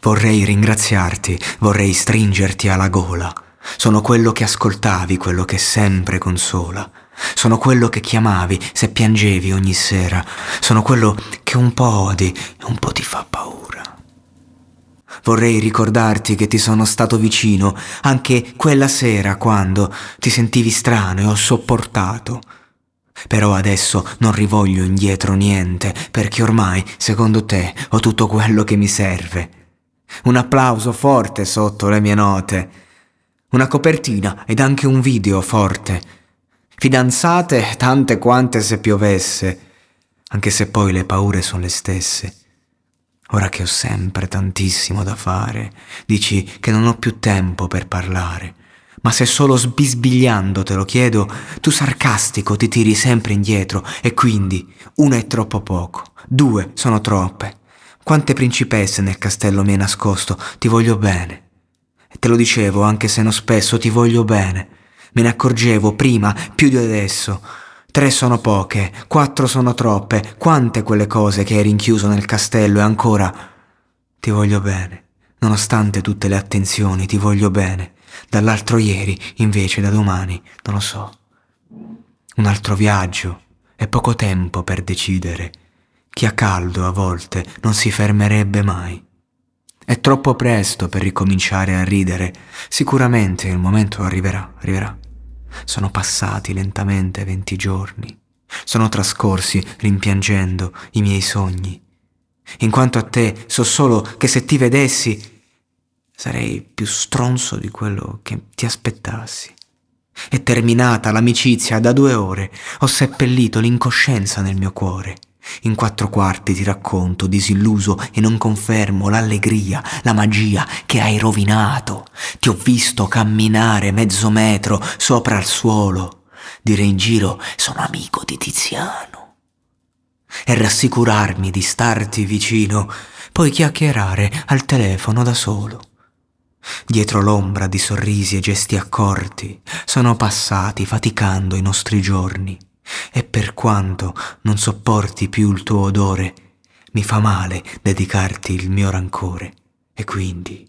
Vorrei ringraziarti, vorrei stringerti alla gola. Sono quello che ascoltavi, quello che sempre consola. Sono quello che chiamavi se piangevi ogni sera. Sono quello che un po' odi e un po' ti fa paura. Vorrei ricordarti che ti sono stato vicino anche quella sera quando ti sentivi strano e ho sopportato. Però adesso non rivoglio indietro niente, perché ormai, secondo te, ho tutto quello che mi serve. Un applauso forte sotto le mie note. Una copertina ed anche un video forte. Fidanzate tante quante se piovesse, anche se poi le paure sono le stesse. Ora che ho sempre tantissimo da fare, dici che non ho più tempo per parlare. Ma se solo sbisbigliando te lo chiedo, tu sarcastico ti tiri sempre indietro e quindi una è troppo poco, due sono troppe. Quante principesse nel castello mi hai nascosto, ti voglio bene. E te lo dicevo anche se non spesso, ti voglio bene. Me ne accorgevo prima più di adesso. Tre sono poche, quattro sono troppe, quante quelle cose che hai rinchiuso nel castello e ancora ti voglio bene. Nonostante tutte le attenzioni, ti voglio bene. Dall'altro ieri, invece, da domani, non lo so. Un altro viaggio e poco tempo per decidere. Chi ha caldo a volte non si fermerebbe mai. È troppo presto per ricominciare a ridere. Sicuramente il momento arriverà, arriverà. Sono passati lentamente venti giorni. Sono trascorsi rimpiangendo i miei sogni. In quanto a te, so solo che se ti vedessi sarei più stronzo di quello che ti aspettassi. È terminata l'amicizia da due ore, ho seppellito l'incoscienza nel mio cuore. In quattro quarti ti racconto, disilluso e non confermo l'allegria, la magia che hai rovinato. Ti ho visto camminare mezzo metro sopra il suolo, dire in giro sono amico di Tiziano. E rassicurarmi di starti vicino, poi chiacchierare al telefono da solo. Dietro l'ombra di sorrisi e gesti accorti sono passati faticando i nostri giorni e per quanto non sopporti più il tuo odore, mi fa male dedicarti il mio rancore, e quindi